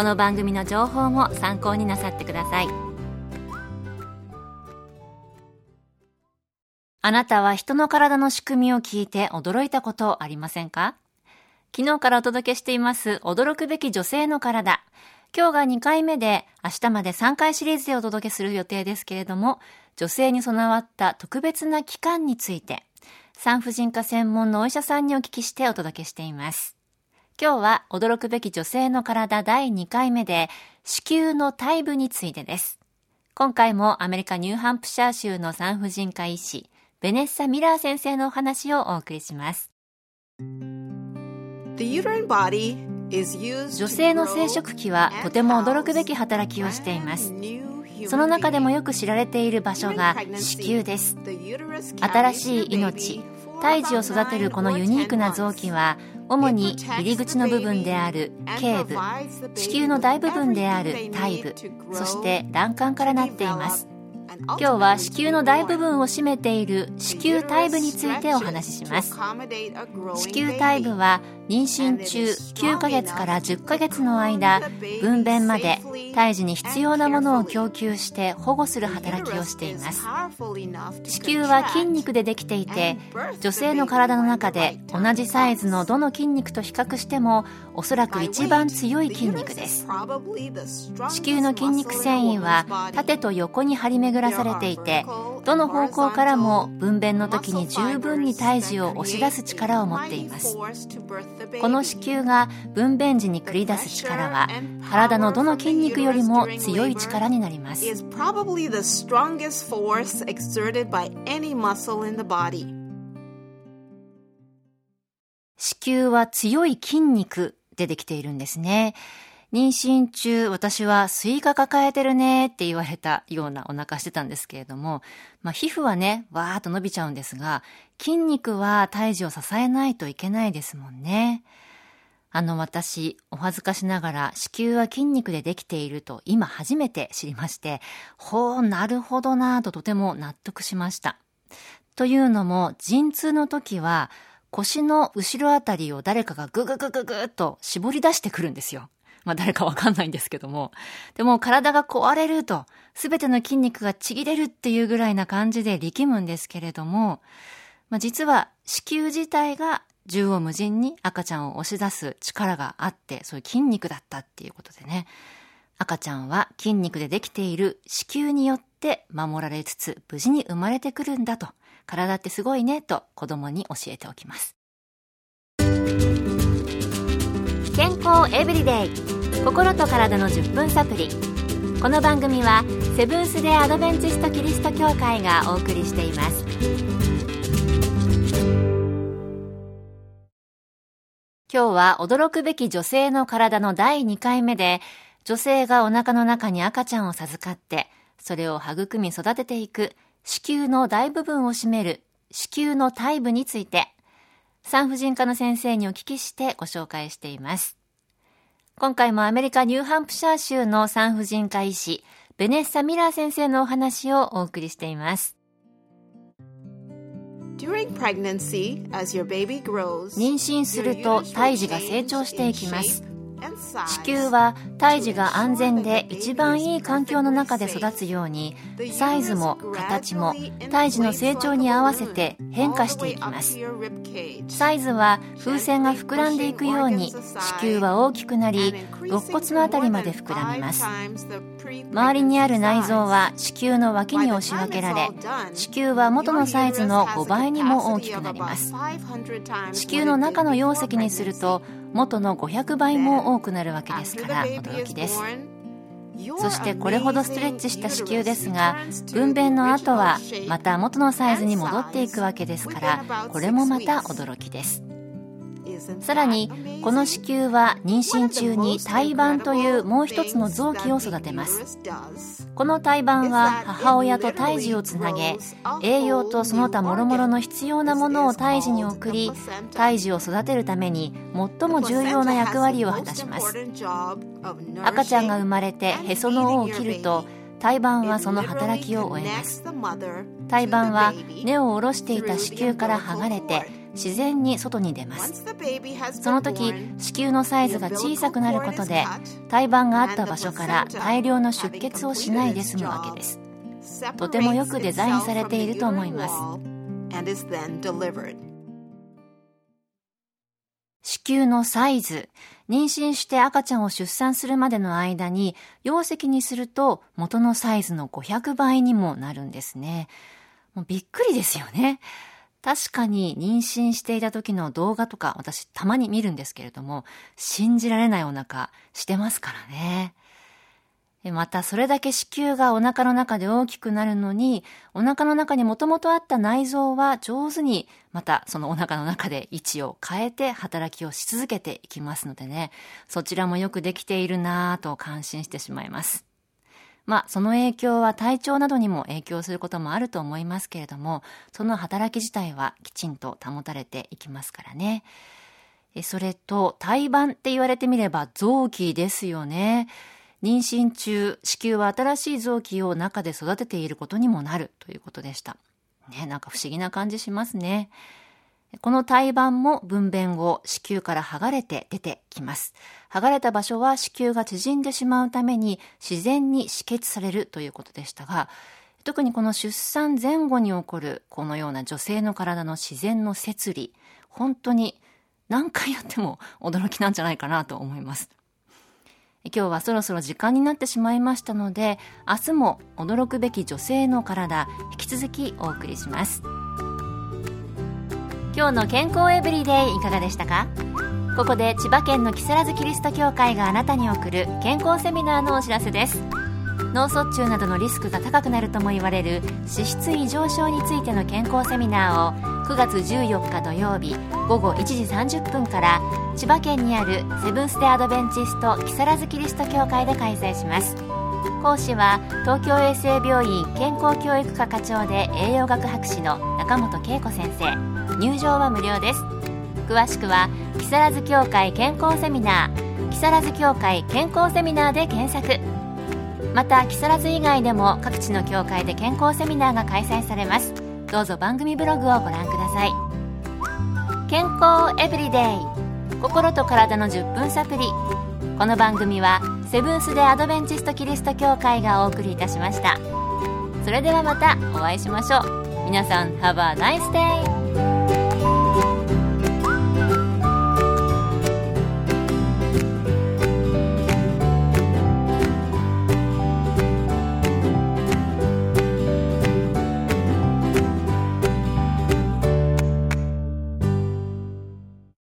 この番組の情報も参考になさってください。あなたは人の体の仕組みを聞いて驚いたことありませんか？昨日からお届けしています驚くべき女性の体。今日が2回目で明日まで3回シリーズでお届けする予定ですけれども女性に備わった特別な期間について産婦人科専門のお医者さんにお聞きしてお届けしています。今日は驚くべき女性の体第2回目で子宮の体部についてです。今回もアメリカニューハンプシャー州の産婦人科医師、ベネッサ・ミラー先生のお話をお送りします。女性の生殖器はとても驚くべき働きをしています。その中でもよく知られている場所が子宮です新しい命胎児を育てるこのユニークな臓器は主に入り口の部分である頸部子宮の大部分である体部そして卵管からなっています。今日は子宮の大部分を占めている子宮体部についてお話しします。子宮体部は妊娠中9ヶ月から10ヶ月の間分娩まで胎児に必要なものを供給して保護する働きをしています。子宮は筋肉でできていて女性の体の中で同じサイズのどの筋肉と比較してもおそらく一番強い筋肉です。子宮の筋肉繊維は縦と横に張り巡らされていてどの方向からも分娩の時に十分に胎児を押し出す力を持っています。この子宮が分娩時に繰り出す力は体のどの筋肉よりも強い力になります子宮は強い筋肉でできているんですね。妊娠中、私はスイカ抱えてるねって言われたようなお腹してたんですけれども、まあ、皮膚はね、わーっと伸びちゃうんですが、筋肉は胎児を支えないといけないですもんね。あの私、お恥ずかしながら子宮は筋肉でできていると今初めて知りまして、ほう、なるほどなぁととても納得しました。というのも、陣痛の時は腰の後ろあたりを誰かがグググググっと絞り出してくるんですよ。まあ誰かわかんないんですけども。でも体が壊れると、すべての筋肉がちぎれるっていうぐらいな感じで力むんですけれども、まあ実は子宮自体が縦横無尽に赤ちゃんを押し出す力があって、そういう筋肉だったっていうことでね。赤ちゃんは筋肉でできている子宮によって守られつつ無事に生まれてくるんだと、体ってすごいねと子供に教えておきます。健康エブリデイ。心と体の10分サプリこの番組はセブンス・デ・アドベンチスト・キリスト教会がお送りしています。今日は驚くべき女性の体の第2回目で女性がお腹の中に赤ちゃんを授かってそれを育み育てていく子宮の大部分を占める子宮の体部について産婦人科の先生にお聞きしてご紹介しています。今回もアメリカニューハンプシャー州の産婦人科医師、ベネッサ・ミラー先生のお話をお送りしています。妊娠すると胎児が成長していきます。子宮は胎児が安全で一番いい環境の中で育つようにサイズも形も胎児の成長に合わせて変化していきます。サイズは風船が膨らんでいくように子宮は大きくなり肋骨のあたりまで膨らみます。周りにある内臓は子宮の脇に押し分けられ子宮は元のサイズの5倍にも大きくなります。子宮の中の容積にすると元の500倍も多くなるわけですから驚きです。そしてこれほどストレッチした子宮ですが分娩の後はまた元のサイズに戻っていくわけですからこれもまた驚きですさらにこの子宮は妊娠中に胎盤というもう一つの臓器を育てます。この胎盤は母親と胎児をつなげ栄養とその他諸々の必要なものを胎児に送り胎児を育てるために最も重要な役割を果たします。赤ちゃんが生まれてへその緒を切ると胎盤はその働きを終えます。胎盤は根を下ろしていた子宮から剥がれて自然に外に出ます。その時子宮のサイズが小さくなることで胎盤があった場所から大量の出血をしないで済むわけです。とてもよくデザインされていると思います。子宮のサイズ。妊娠して赤ちゃんを出産するまでの間に容積にすると元のサイズの500倍にもなるんですね。もうびっくりですよね確かに妊娠していた時の動画とか私たまに見るんですけれども、信じられないお腹してますからね。またそれだけ子宮がお腹の中で大きくなるのに、お腹の中にもともとあった内臓は上手にまたそのお腹の中で位置を変えて働きをし続けていきますのでね、そちらもよくできているなぁと感心してしまいます。まあ、その影響は体調などにも影響することもあると思いますけれども、その働き自体はきちんと保たれていきますからね。それと、胎盤って言われてみれば臓器ですよね。妊娠中、子宮は新しい臓器を中で育てていることにもなるということでした。ね、なんか不思議な感じしますね。この胎盤も分娩後、子宮から剥がれて出てきます。剥がれた場所は子宮が縮んでしまうために自然に止血されるということでしたが、特にこの出産前後に起こるこのような女性の体の自然の摂理、本当に何回やっても驚きなんじゃないかなと思います。今日はそろそろ時間になってしまいましたので、明日も驚くべき女性の体、引き続きお送りします。今日の健康エブリデイいかがでしたか？ここで千葉県の木更津キリスト教会があなたに送る健康セミナーのお知らせです。脳卒中などのリスクが高くなるとも言われる脂質異常症についての健康セミナーを9月14日土曜日午後1時30分から千葉県にあるセブンス・デ・アドベンチスト木更津キリスト教会で開催します。講師は東京衛生病院健康教育科課長で栄養学博士の中本恵子先生。入場は無料です。詳しくは木更津協会健康セミナー。木更津協会健康セミナーで検索。また木更津以外でも各地の協会で健康セミナーが開催されます。どうぞ番組ブログをご覧ください。健康エブリデイ。心と体の10分サプリ。この番組はセブンス・デ・アドベンチスト・キリスト教会がお送りいたしましたそれではまたお会いしましょう皆さん Have a nice day!